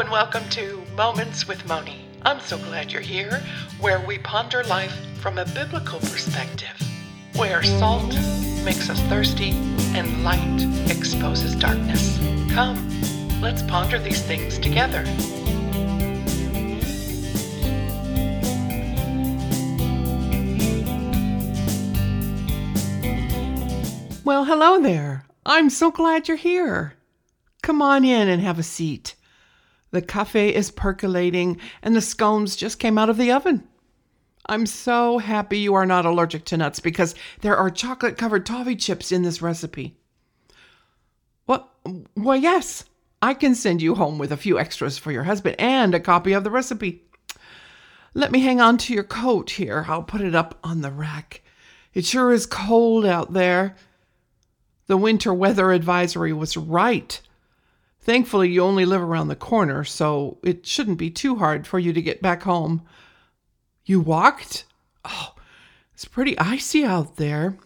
And welcome to Moments with Moni. I'm so glad you're here, where we ponder life from a biblical perspective, where salt makes us thirsty and light exposes darkness. Come, let's ponder these things together. Well, hello there. I'm so glad you're here. Come on in and have a seat. The cafe is percolating and the scones just came out of the oven. I'm so happy you are not allergic to nuts because there are chocolate covered toffee chips in this recipe. Well, well, yes, I can send you home with a few extras for your husband and a copy of the recipe. Let me hang on to your coat here. I'll put it up on the rack. It sure is cold out there. The winter weather advisory was right. Thankfully, you only live around the corner, so it shouldn't be too hard for you to get back home. You walked? Oh, it's pretty icy out there.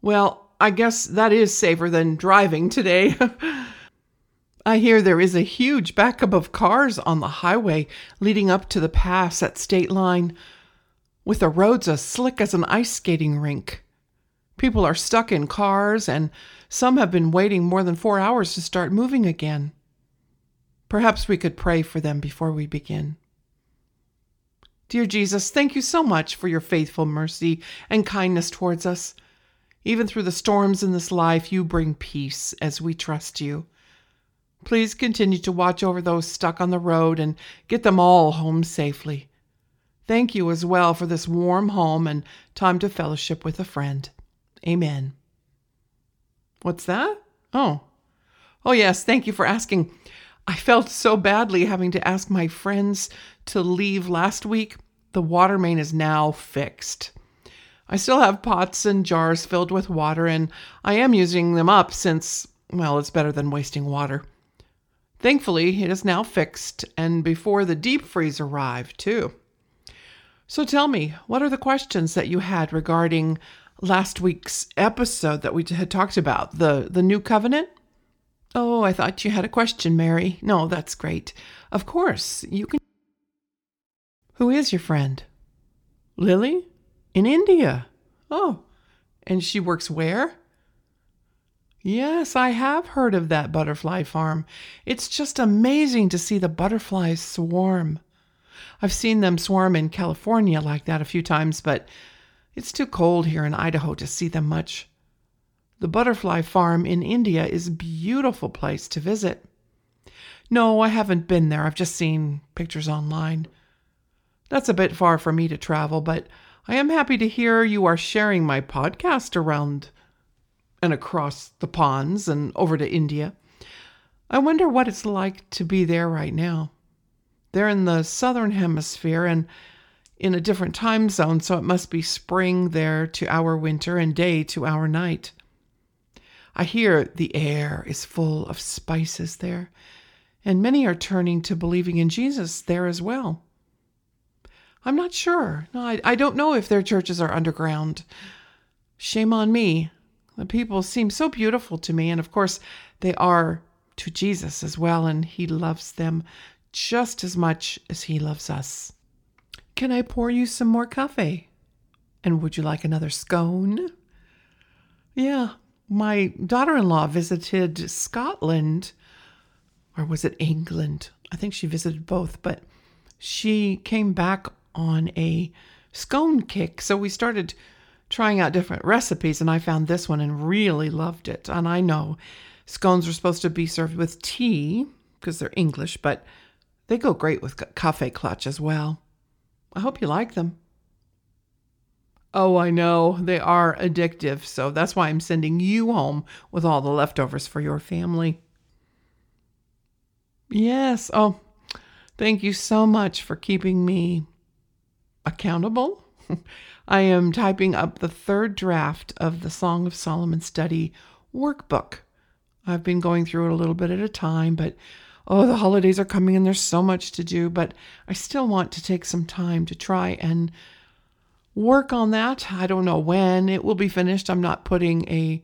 Well, I guess that is safer than driving today. I hear there is a huge backup of cars on the highway leading up to the pass at State Line, with the roads as slick as an ice skating rink. People are stuck in cars, and some have been waiting more than four hours to start moving again. Perhaps we could pray for them before we begin. Dear Jesus, thank you so much for your faithful mercy and kindness towards us. Even through the storms in this life, you bring peace as we trust you. Please continue to watch over those stuck on the road and get them all home safely. Thank you as well for this warm home and time to fellowship with a friend. Amen. What's that? Oh. Oh, yes, thank you for asking. I felt so badly having to ask my friends to leave last week. The water main is now fixed. I still have pots and jars filled with water, and I am using them up since, well, it's better than wasting water. Thankfully, it is now fixed, and before the deep freeze arrived, too. So tell me, what are the questions that you had regarding last week's episode that we had talked about the the new covenant? Oh i thought you had a question mary. No that's great. Of course you can. Who is your friend? Lily? In india. Oh and she works where? Yes i have heard of that butterfly farm. It's just amazing to see the butterflies swarm. I've seen them swarm in california like that a few times but it's too cold here in Idaho to see them much. The butterfly farm in India is a beautiful place to visit. No, I haven't been there. I've just seen pictures online. That's a bit far for me to travel, but I am happy to hear you are sharing my podcast around and across the ponds and over to India. I wonder what it's like to be there right now. They're in the southern hemisphere, and in a different time zone, so it must be spring there to our winter and day to our night. I hear the air is full of spices there, and many are turning to believing in Jesus there as well. I'm not sure. No, I, I don't know if their churches are underground. Shame on me. The people seem so beautiful to me, and of course, they are to Jesus as well, and He loves them just as much as He loves us. Can I pour you some more coffee? And would you like another scone? Yeah, my daughter in law visited Scotland, or was it England? I think she visited both, but she came back on a scone kick. So we started trying out different recipes, and I found this one and really loved it. And I know scones are supposed to be served with tea because they're English, but they go great with cafe clutch as well. I hope you like them. Oh, I know. They are addictive, so that's why I'm sending you home with all the leftovers for your family. Yes. Oh, thank you so much for keeping me accountable. I am typing up the third draft of the Song of Solomon study workbook. I've been going through it a little bit at a time, but oh, the holidays are coming and there's so much to do, but I still want to take some time to try and work on that. I don't know when it will be finished. I'm not putting a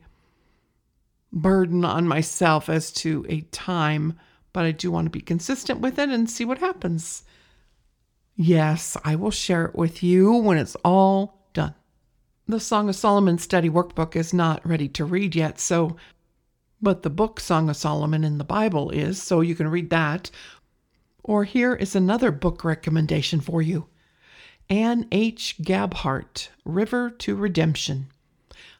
burden on myself as to a time but I do want to be consistent with it and see what happens. Yes, I will share it with you when it's all done. The Song of Solomon study workbook is not ready to read yet, so but the book Song of Solomon in the Bible is, so you can read that. Or here is another book recommendation for you Ann H. Gabhart, River to Redemption.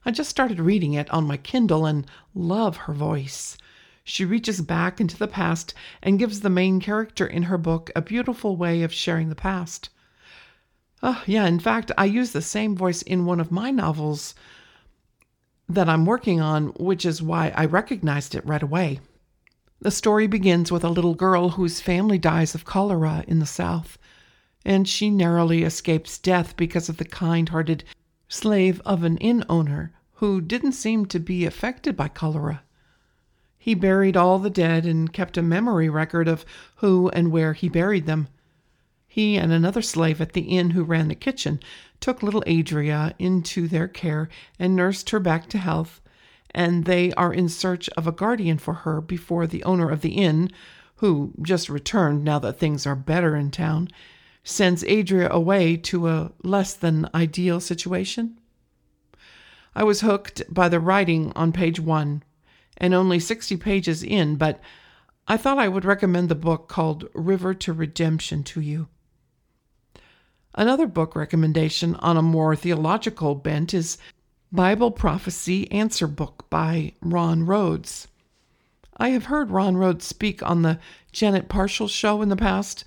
I just started reading it on my Kindle and love her voice. She reaches back into the past and gives the main character in her book a beautiful way of sharing the past. Oh, yeah, in fact, I use the same voice in one of my novels that I'm working on, which is why I recognized it right away. The story begins with a little girl whose family dies of cholera in the South, and she narrowly escapes death because of the kind hearted slave of an inn owner who didn't seem to be affected by cholera. He buried all the dead and kept a memory record of who and where he buried them. He and another slave at the inn who ran the kitchen took little Adria into their care and nursed her back to health, and they are in search of a guardian for her before the owner of the inn, who just returned now that things are better in town, sends Adria away to a less than ideal situation. I was hooked by the writing on page one, and only 60 pages in, but I thought I would recommend the book called River to Redemption to you. Another book recommendation on a more theological bent is Bible Prophecy Answer Book by Ron Rhodes. I have heard Ron Rhodes speak on the Janet Parshall show in the past.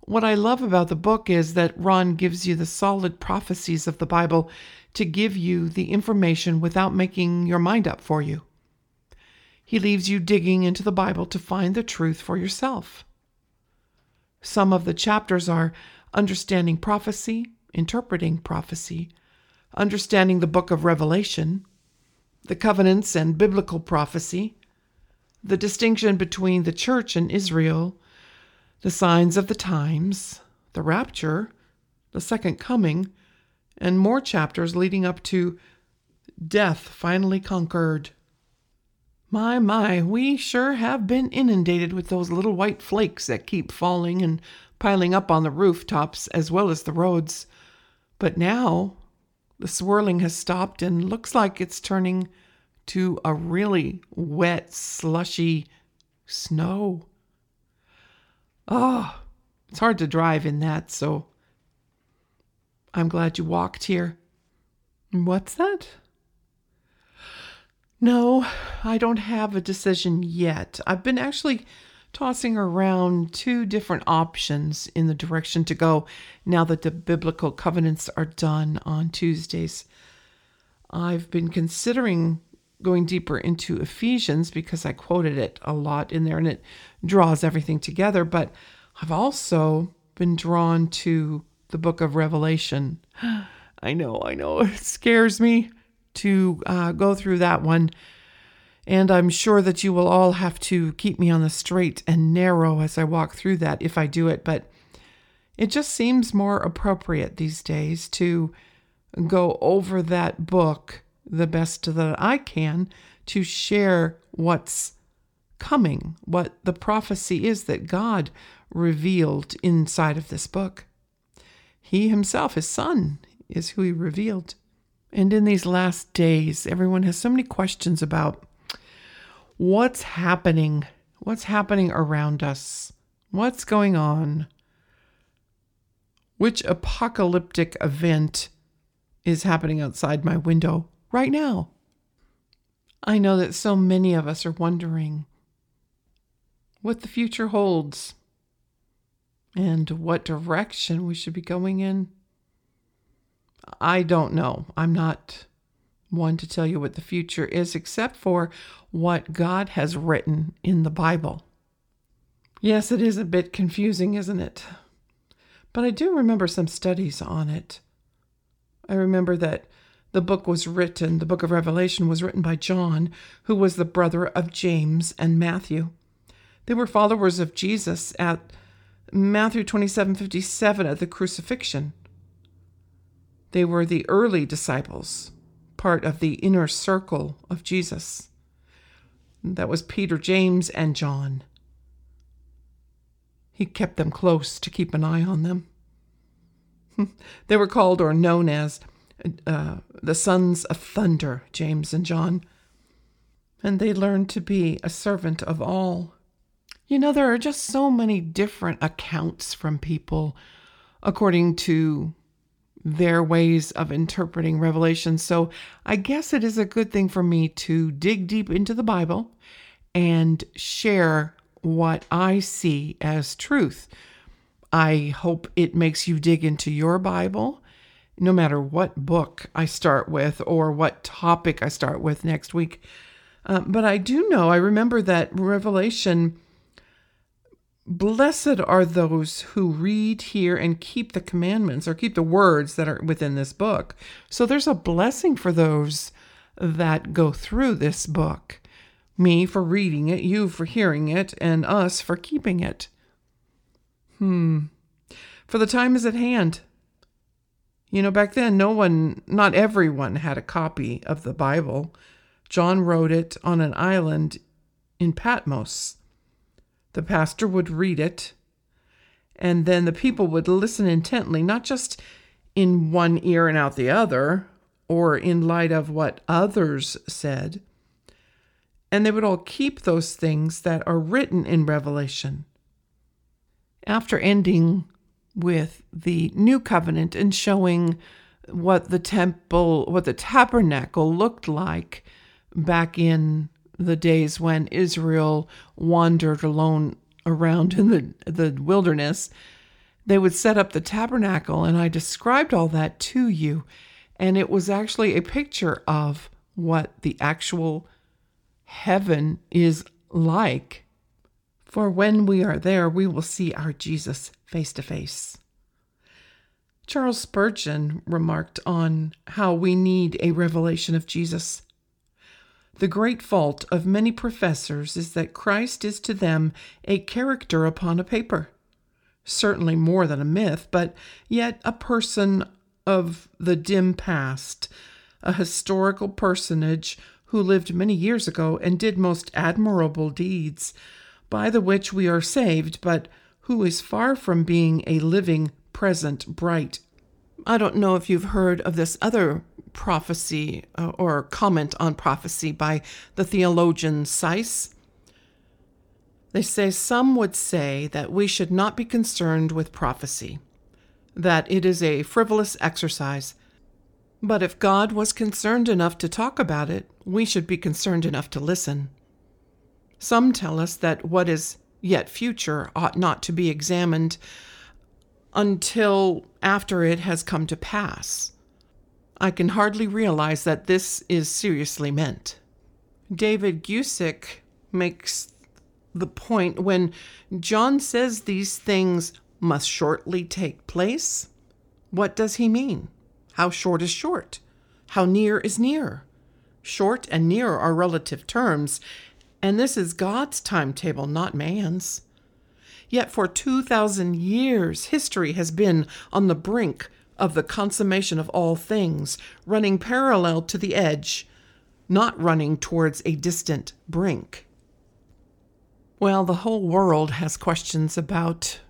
What I love about the book is that Ron gives you the solid prophecies of the Bible to give you the information without making your mind up for you. He leaves you digging into the Bible to find the truth for yourself. Some of the chapters are understanding prophecy, interpreting prophecy, understanding the book of Revelation, the covenants and biblical prophecy, the distinction between the church and Israel, the signs of the times, the rapture, the second coming, and more chapters leading up to death finally conquered. My, my, we sure have been inundated with those little white flakes that keep falling and piling up on the rooftops as well as the roads. But now the swirling has stopped and looks like it's turning to a really wet, slushy snow. Oh, it's hard to drive in that, so I'm glad you walked here. What's that? No, I don't have a decision yet. I've been actually tossing around two different options in the direction to go now that the biblical covenants are done on Tuesdays. I've been considering going deeper into Ephesians because I quoted it a lot in there and it draws everything together, but I've also been drawn to the book of Revelation. I know, I know, it scares me to uh, go through that one and I'm sure that you will all have to keep me on the straight and narrow as I walk through that if I do it, but it just seems more appropriate these days to go over that book the best that I can to share what's coming, what the prophecy is that God revealed inside of this book. He himself, his son, is who he revealed. And in these last days, everyone has so many questions about what's happening? What's happening around us? What's going on? Which apocalyptic event is happening outside my window right now? I know that so many of us are wondering what the future holds and what direction we should be going in. I don't know. I'm not one to tell you what the future is except for what God has written in the Bible. Yes, it is a bit confusing, isn't it? But I do remember some studies on it. I remember that the book was written, the book of Revelation was written by John, who was the brother of James and Matthew. They were followers of Jesus at Matthew 27:57 at the crucifixion. They were the early disciples part of the inner circle of Jesus. That was Peter, James, and John. He kept them close to keep an eye on them. they were called or known as uh, the sons of thunder, James and John. And they learned to be a servant of all. You know, there are just so many different accounts from people according to their ways of interpreting Revelation. So I guess it is a good thing for me to dig deep into the Bible and share what I see as truth. I hope it makes you dig into your Bible, no matter what book I start with or what topic I start with next week. Uh, but I do know, I remember that Revelation Blessed are those who read, hear, and keep the commandments or keep the words that are within this book. So there's a blessing for those that go through this book. Me for reading it, you for hearing it, and us for keeping it. Hmm. For the time is at hand. You know, back then, no one, not everyone had a copy of the Bible. John wrote it on an island in Patmos. The pastor would read it, and then the people would listen intently, not just in one ear and out the other, or in light of what others said. And they would all keep those things that are written in Revelation. After ending with the new covenant and showing what the temple, what the tabernacle looked like back in the days when Israel wandered alone around in the, the wilderness, they would set up the tabernacle, and I described all that to you. And it was actually a picture of what the actual heaven is like. For when we are there, we will see our Jesus face to face. Charles Spurgeon remarked on how we need a revelation of Jesus. The great fault of many professors is that Christ is to them a character upon a paper. Certainly more than a myth, but yet a person of the dim past, a historical personage who lived many years ago and did most admirable deeds, by the which we are saved, but who is far from being a living, present, bright. I don't know if you've heard of this other prophecy uh, or comment on prophecy by the theologian Seiss. They say some would say that we should not be concerned with prophecy, that it is a frivolous exercise. But if God was concerned enough to talk about it, we should be concerned enough to listen. Some tell us that what is yet future ought not to be examined until after it has come to pass. I can hardly realize that this is seriously meant. David Guzik makes the point when John says these things must shortly take place. What does he mean? How short is short? How near is near? Short and near are relative terms, and this is God's timetable, not man's. Yet for 2,000 years, history has been on the brink of the consummation of all things, running parallel to the edge, not running towards a distant brink. Well, the whole world has questions about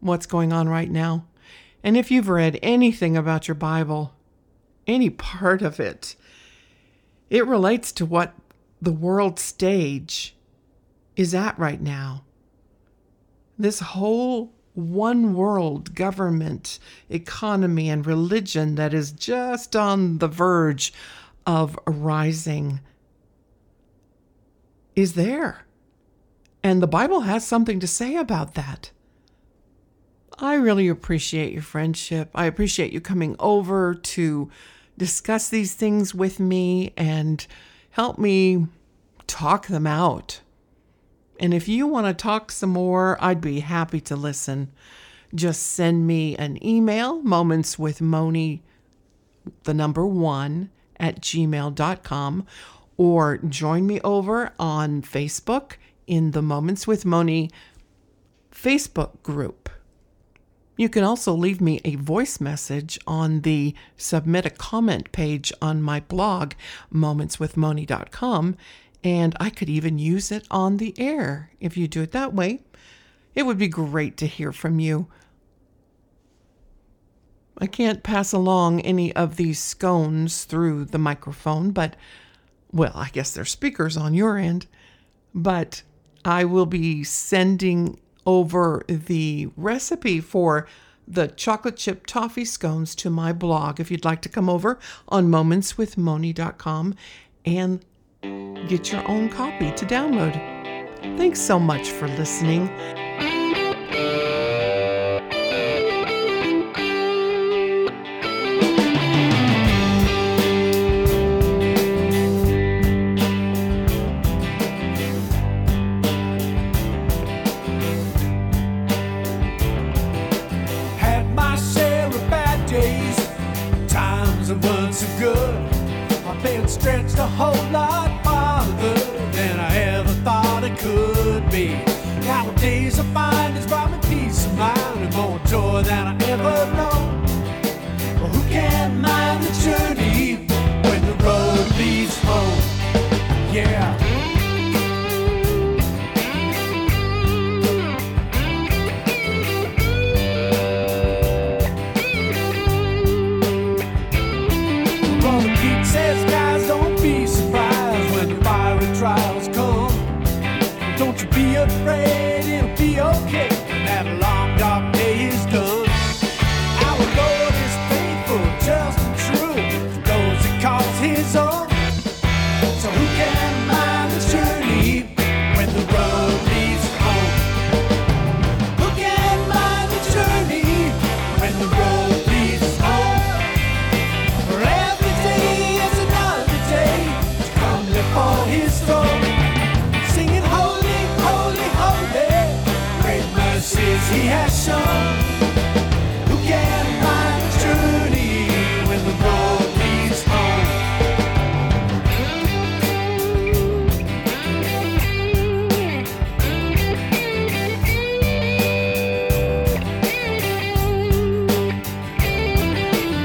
what's going on right now. And if you've read anything about your Bible, any part of it, it relates to what the world stage is at right now. This whole one world government, economy, and religion that is just on the verge of arising is there. And the Bible has something to say about that. I really appreciate your friendship. I appreciate you coming over to discuss these things with me and help me talk them out. And if you want to talk some more, I'd be happy to listen. Just send me an email, moments with Moni, the number one, at gmail.com, or join me over on Facebook in the Moments with Moni Facebook group. You can also leave me a voice message on the submit a comment page on my blog, momentswithmoni.com, and I could even use it on the air if you do it that way. It would be great to hear from you. I can't pass along any of these scones through the microphone, but, well, I guess they're speakers on your end. But I will be sending over the recipe for the chocolate chip toffee scones to my blog if you'd like to come over on momentswithmoni.com and get your own copy to download. Thanks so much for listening.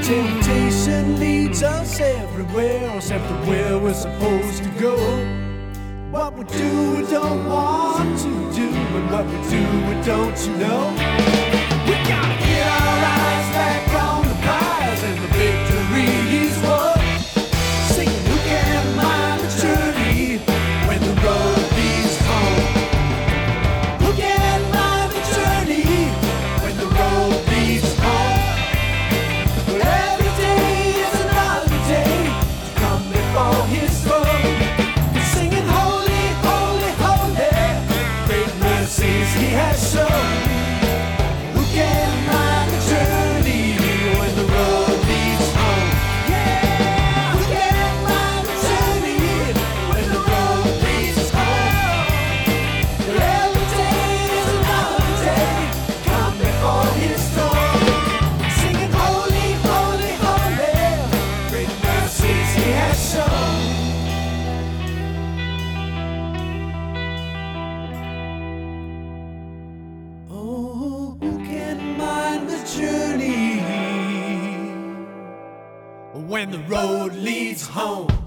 Temptation leads us everywhere except to where we're supposed to go. What we do, we don't want to do, and what we do, we don't you know. We gotta before His when the road leads home?